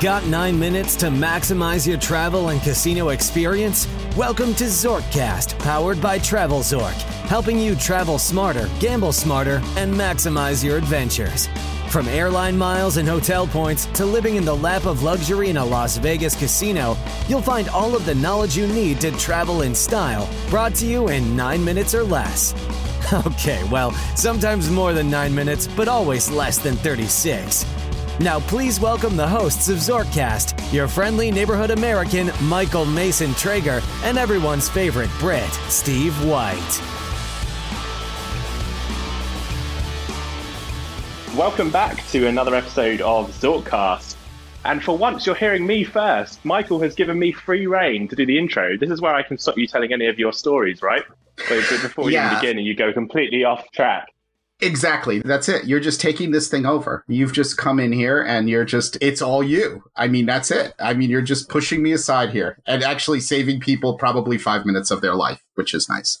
Got nine minutes to maximize your travel and casino experience? Welcome to Zorkcast, powered by Travel Zork, helping you travel smarter, gamble smarter, and maximize your adventures. From airline miles and hotel points to living in the lap of luxury in a Las Vegas casino, you'll find all of the knowledge you need to travel in style, brought to you in nine minutes or less. Okay, well, sometimes more than nine minutes, but always less than 36. Now, please welcome the hosts of Zorkcast, your friendly neighborhood American, Michael Mason Traeger, and everyone's favorite Brit, Steve White. Welcome back to another episode of Zorkcast. And for once, you're hearing me first. Michael has given me free reign to do the intro. This is where I can stop you telling any of your stories, right? So before Yeah. you even begin and you go completely off track. Exactly. That's it. You're just taking this thing over. You've just come in here and you're just, it's all you. I mean, that's it. I mean, you're just pushing me aside here and actually saving people probably five minutes of their life, which is nice.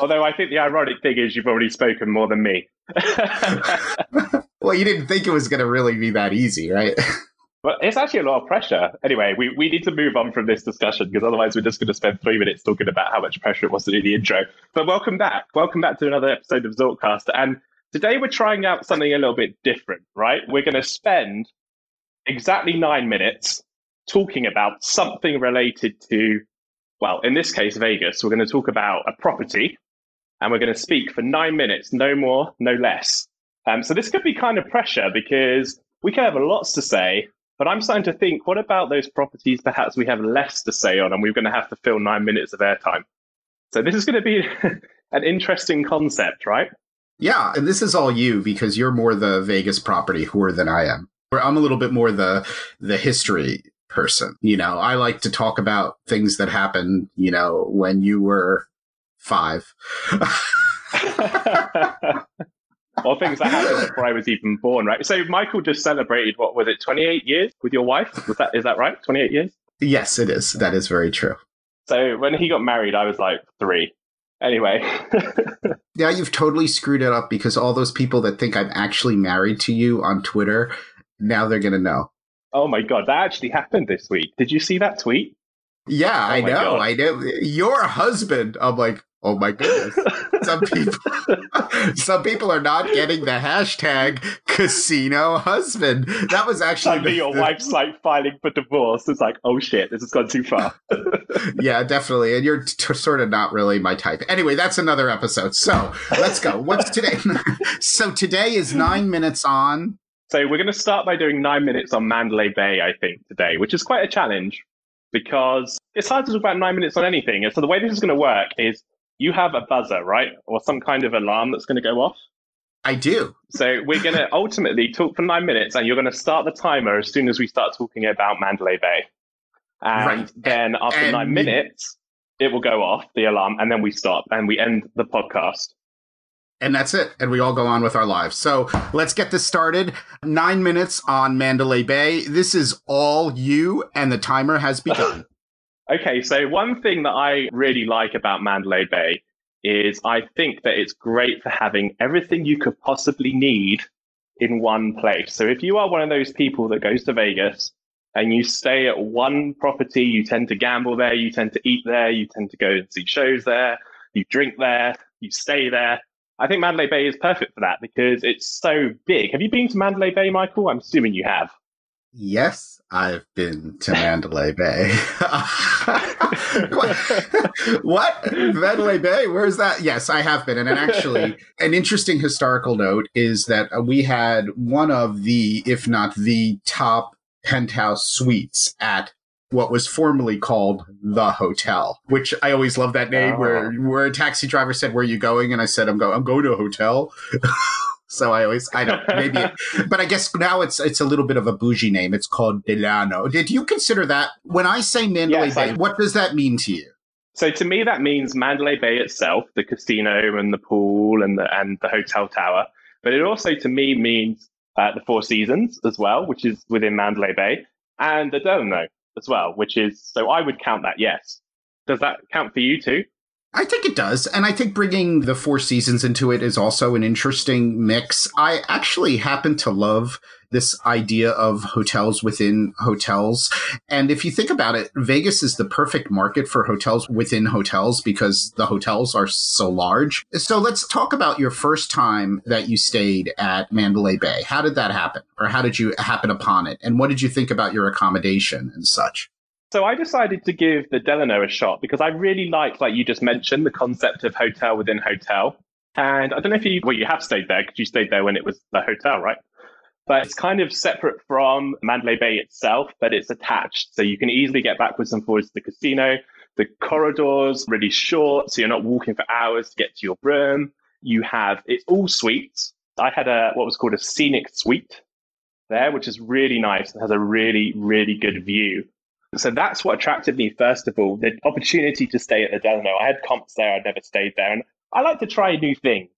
Although I think the ironic thing is you've already spoken more than me. Well, you didn't think it was going to really be that easy, right? But it's actually a lot of pressure. Anyway, we, we need to move on from this discussion because otherwise we're just going to spend three minutes talking about how much pressure it was to do the intro. But welcome back. Welcome back to another episode of Zorkcast. And today we're trying out something a little bit different, right? We're going to spend exactly nine minutes talking about something related to, well, in this case, Vegas. We're going to talk about a property and we're going to speak for nine minutes, no more, no less. Um, so this could be kind of pressure because we can have lots to say, but I'm starting to think, what about those properties perhaps we have less to say on and we're going to have to fill nine minutes of airtime? So this is going to be an interesting concept, right? Yeah. And this is all you because you're more the Vegas property whore than I am. Where I'm a little bit more the, the history person. You know, I like to talk about things that happened, you know, when you were five. or things that happened before I was even born, right? So Michael just celebrated, what was it, 28 years with your wife? Was that, is that right? 28 years? yes, it is. That is very true. So when he got married, I was like three. Anyway, Yeah, you've totally screwed it up because all those people that think I'm actually married to you on Twitter, now they're going to know. oh my God, that actually happened this week. Did you see that tweet? Yeah, oh I know. God. I know. Your husband. I'm like, oh my goodness. some people, some people are not getting the hashtag casino husband. That was actually the- your the- wife's like filing for divorce. It's like, oh shit, this has gone too far. Yeah, definitely. And you're t- sort of not really my type. Anyway, that's another episode. So let's go. What's today? so today is nine minutes on. So we're going to start by doing nine minutes on Mandalay Bay, I think, today, which is quite a challenge because it's hard to talk about nine minutes on anything. And so the way this is going to work is you have a buzzer, right? Or some kind of alarm that's going to go off. I do. So we're going to ultimately talk for nine minutes and you're going to start the timer as soon as we start talking about Mandalay Bay. And Right. then after And nine minutes, it will go off, the alarm, and then we stop and we end the podcast. And that's it. And we all go on with our lives. So let's get this started. Nine minutes on Mandalay Bay. This is all you, and the timer has begun. Okay, so one thing that I really like about Mandalay Bay is I think that it's great for having everything you could possibly need in one place. So if you are one of those people that goes to Vegas and you stay at one property, you tend to gamble there, you tend to eat there, you tend to go and see shows there, you drink there, you stay there. I think Mandalay Bay is perfect for that because it's so big. Have you been to Mandalay Bay, Michael? I'm assuming you have. yes, I've been to Mandalay Bay. what? what? Mandalay Bay? Where's that? Yes, I have been. And actually, an interesting historical note is that uh, we had one of the, if not the top penthouse suites at what was formerly called the hotel, which I always love that name. Oh. Where where a taxi driver said, "Where are you going?" and I said, "I'm going. I'm going to a hotel." so I always, I don't maybe, it, but I guess now it's it's a little bit of a bougie name. It's called Delano. Did you consider that when I say Mandalay Yes, Bay? I- what does that mean to you? So to me, that means Mandalay Bay itself, the casino and the pool and the and the hotel tower. But it also to me means uh, the Four Seasons as well, which is within Mandalay Bay, and the Delano as well, which is so I would count that. Yes, does that count for you too? I think it does. And I think bringing the Four Seasons into it is also an interesting mix. I actually happen to love this idea of hotels within hotels. And if you think about it, Vegas is the perfect market for hotels within hotels because the hotels are so large. So let's talk about your first time that you stayed at Mandalay Bay. How did that happen? Or how did you happen upon it? And what did you think about your accommodation and such? So I decided to give the Delano a shot because I really like, like you just mentioned, the concept of hotel within hotel. And I don't know if you, well, you have stayed there because you stayed there when it was the hotel, right? But it's kind of separate from Mandalay Bay itself, but it's attached. So you can easily get backwards and forwards to the casino. The corridor's really short, so you're not walking for hours to get to your room. You have, it's all suites. I had a, what was called a scenic suite there, which is really nice and has a really, really good view. So that's what attracted me, first of all, the opportunity to stay at the Delano. I had comps there, I'd never stayed there. And I like to try new things.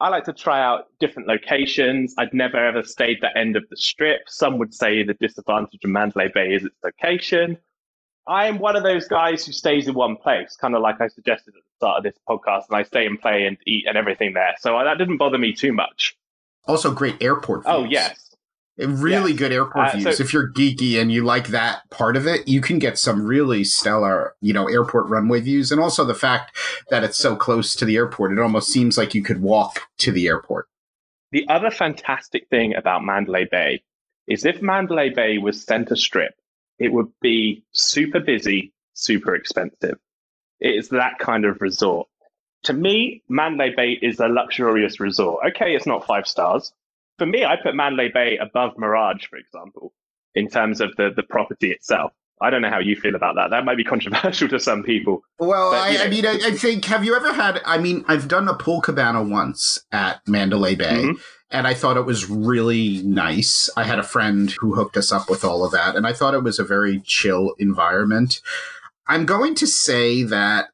I like to try out different locations. I'd never ever stayed the end of the strip. Some would say the disadvantage of Mandalay Bay is its location. I am one of those guys who stays in one place, kind of like I suggested at the start of this podcast, and I stay and play and eat and everything there. So uh, that didn't bother me too much. Also, great airport. Oh, views. Oh yes, Really good airport uh, views. So, if you're geeky and you like that part of it, you can get some really stellar, you know, airport runway views. And also the fact that it's so close to the airport, it almost seems like you could walk to the airport. The other fantastic thing about Mandalay Bay is if Mandalay Bay was center strip, it would be super busy, super expensive. It is that kind of resort. To me, Mandalay Bay is a luxurious resort. Okay, it's not five stars, for me, I put Mandalay Bay above Mirage, for example, in terms of the, the property itself. I don't know how you feel about that. That might be controversial to some people. Well, but, I. I, mean, I, I, think, have you ever had, I mean, I've done a pool cabana once at Mandalay Bay. Mm-hmm. And I thought it was really nice. I had a friend who hooked us up with all of that. And I thought it was a very chill environment. I'm going to say that,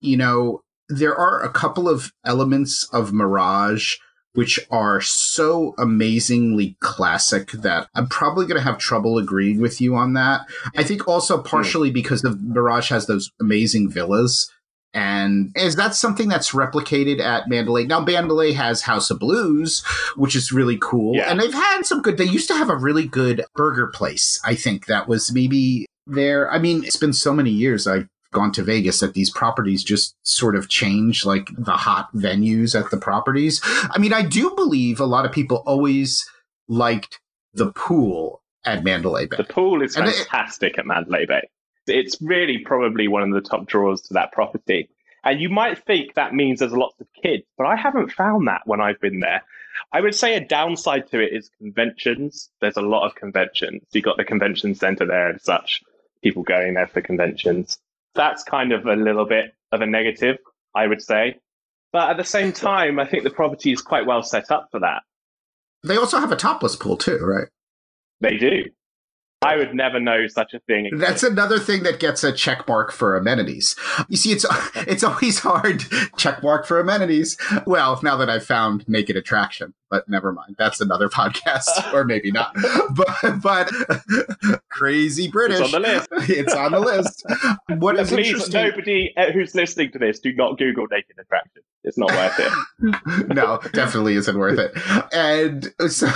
you know, there are a couple of elements of Mirage which are so amazingly classic that I'm probably going to have trouble agreeing with you on that. I think also partially because the Mirage has those amazing villas. And is that something that's replicated at Mandalay? Now, Mandalay has House of Blues, which is really cool. Yeah. And they've had some good, they used to have a really good burger place, I think, that was maybe there. I mean, it's been so many years. I gone to Vegas that these properties just sort of change like the hot venues at the properties. I mean, I do believe a lot of people always liked the pool at Mandalay Bay. The pool is fantastic it, at Mandalay Bay. It's really probably one of the top draws to that property. And you might think that means there's lots of kids, but I haven't found that when I've been there. I would say a downside to it is conventions. There's a lot of conventions. You've got the convention center there and such, people going there for conventions that's kind of a little bit of a negative, I would say. But at the same time, I think the property is quite well set up for that. They also have a topless pool too, right? They do. I would never know such a thing. Exists. That's another thing that gets a check mark for amenities. You see, it's it's always hard check mark for amenities. Well, now that I've found naked attraction, but never mind. That's another podcast, or maybe not. But but crazy British. It's on the list. It's on the list. What is Please, nobody uh, who's listening to this, do not Google naked attraction. It's not worth it. no, definitely isn't worth it. And so,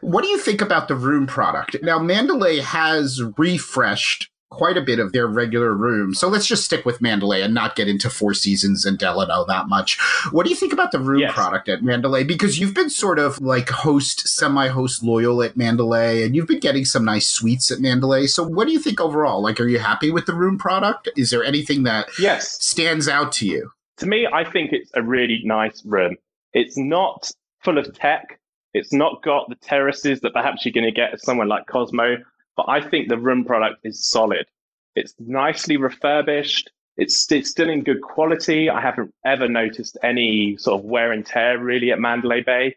what do you think about the room product? Now, Mandalay has refreshed quite a bit of their regular rooms. So let's just stick with Mandalay and not get into Four Seasons and Delano that much. What do you think about the room yes. product at Mandalay? Because you've been sort of like host, semi host loyal at Mandalay and you've been getting some nice suites at Mandalay. So what do you think overall? Like, are you happy with the room product? Is there anything that yes. stands out to you? To me, I think it's a really nice room. It's not full of tech. It's not got the terraces that perhaps you're going to get at somewhere like Cosmo but I think the room product is solid. It's nicely refurbished. It's, it's still in good quality. I haven't ever noticed any sort of wear and tear really at Mandalay Bay.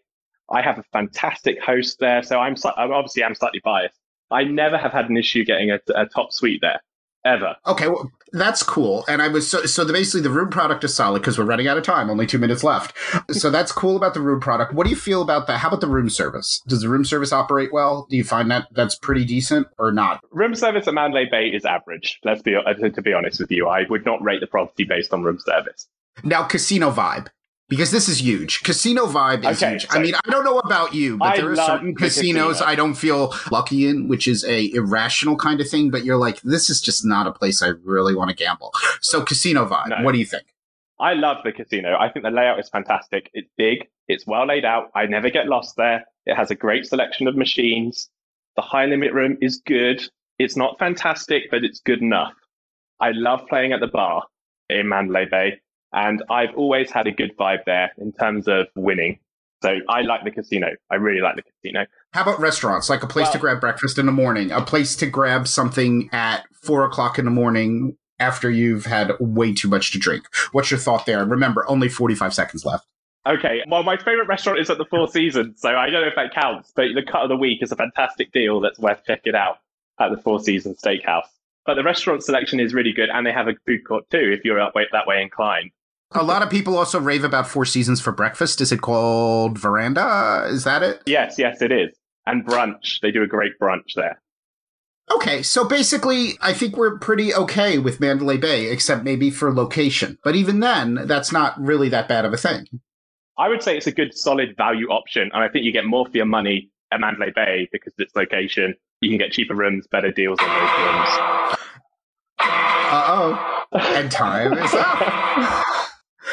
I have a fantastic host there, so I'm, obviously I'm slightly biased. I never have had an issue getting a, a top suite there ever. Okay, well, that's cool. And I was so, so the, basically the room product is solid because we're running out of time, only two minutes left. so that's cool about the room product. What do you feel about that? How about the room service? Does the room service operate well? Do you find that that's pretty decent or not? Room service at Mandalay Bay is average. Let's be uh, to be honest with you. I would not rate the property based on room service. Now, casino vibe. Because this is huge. Casino vibe is Okay, huge. so- I mean, I don't know about you, but I there are certain casinos casino. I don't feel lucky in, which is a irrational kind of thing. But you're like, this is just not a place I really want to gamble. So casino vibe. No. What do you think? I love the casino. I think the layout is fantastic. It's big. It's well laid out. I never get lost there. It has a great selection of machines. The high limit room is good. It's not fantastic, but it's good enough. I love playing at the bar in Mandalay Bay, and I've always had a good vibe there in terms of winning. So I like the casino. I really like the casino. How about restaurants? Like a place to grab breakfast in the morning, a place to grab something at four o'clock in the morning after you've had way too much to drink. What's your thought there? Remember, only 45 seconds left. Okay, well, my favorite restaurant is at the Four Seasons, so I don't know if that counts, but the cut of the week is a fantastic deal that's worth checking out at the Four Seasons Steakhouse. But the restaurant selection is really good, and they have a food court too if you're up that way inclined. A lot of people also rave about Four Seasons for breakfast. Is it called Veranda? Is that it? Yes, yes, it is. And brunch, they do a great brunch there. Okay, so basically, I think we're pretty okay with Mandalay Bay, except maybe for location. But even then, that's not really that bad of a thing. I would say it's a good, solid value option, and I think you get more for your money at Mandalay Bay because of its location. You can get cheaper rooms, better deals on those rooms. Uh oh. And time is up.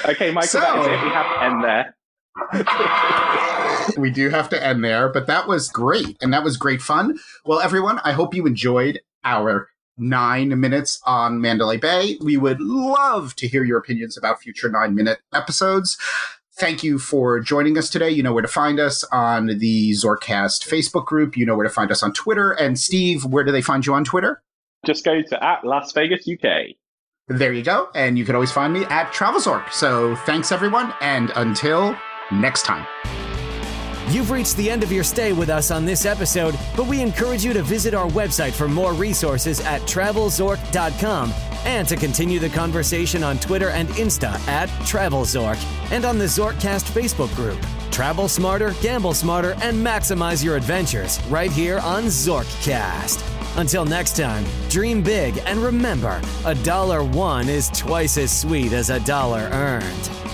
Okay, Michael, that is So- it. We have to end there. we do have to end there, but that was great. And that was great fun. Well, everyone, I hope you enjoyed our nine minutes on Mandalay Bay. We would love to hear your opinions about future nine minute episodes. Thank you for joining us today. You know where to find us on the Zorkcast Facebook group. You know where to find us on Twitter. And Steve, where do they find you on Twitter? Just go to at Las Vegas, UK. There you go. And you can always find me at TravelZork. So thanks, everyone. And until next time. You've reached the end of your stay with us on this episode, but we encourage you to visit our website for more resources at travelzork.com and to continue the conversation on Twitter and Insta at TravelZork and on the Zorkcast Facebook group. Travel smarter, gamble smarter, and maximize your adventures right here on Zorkcast. Until next time, dream big and remember, a dollar won is twice as sweet as a dollar earned.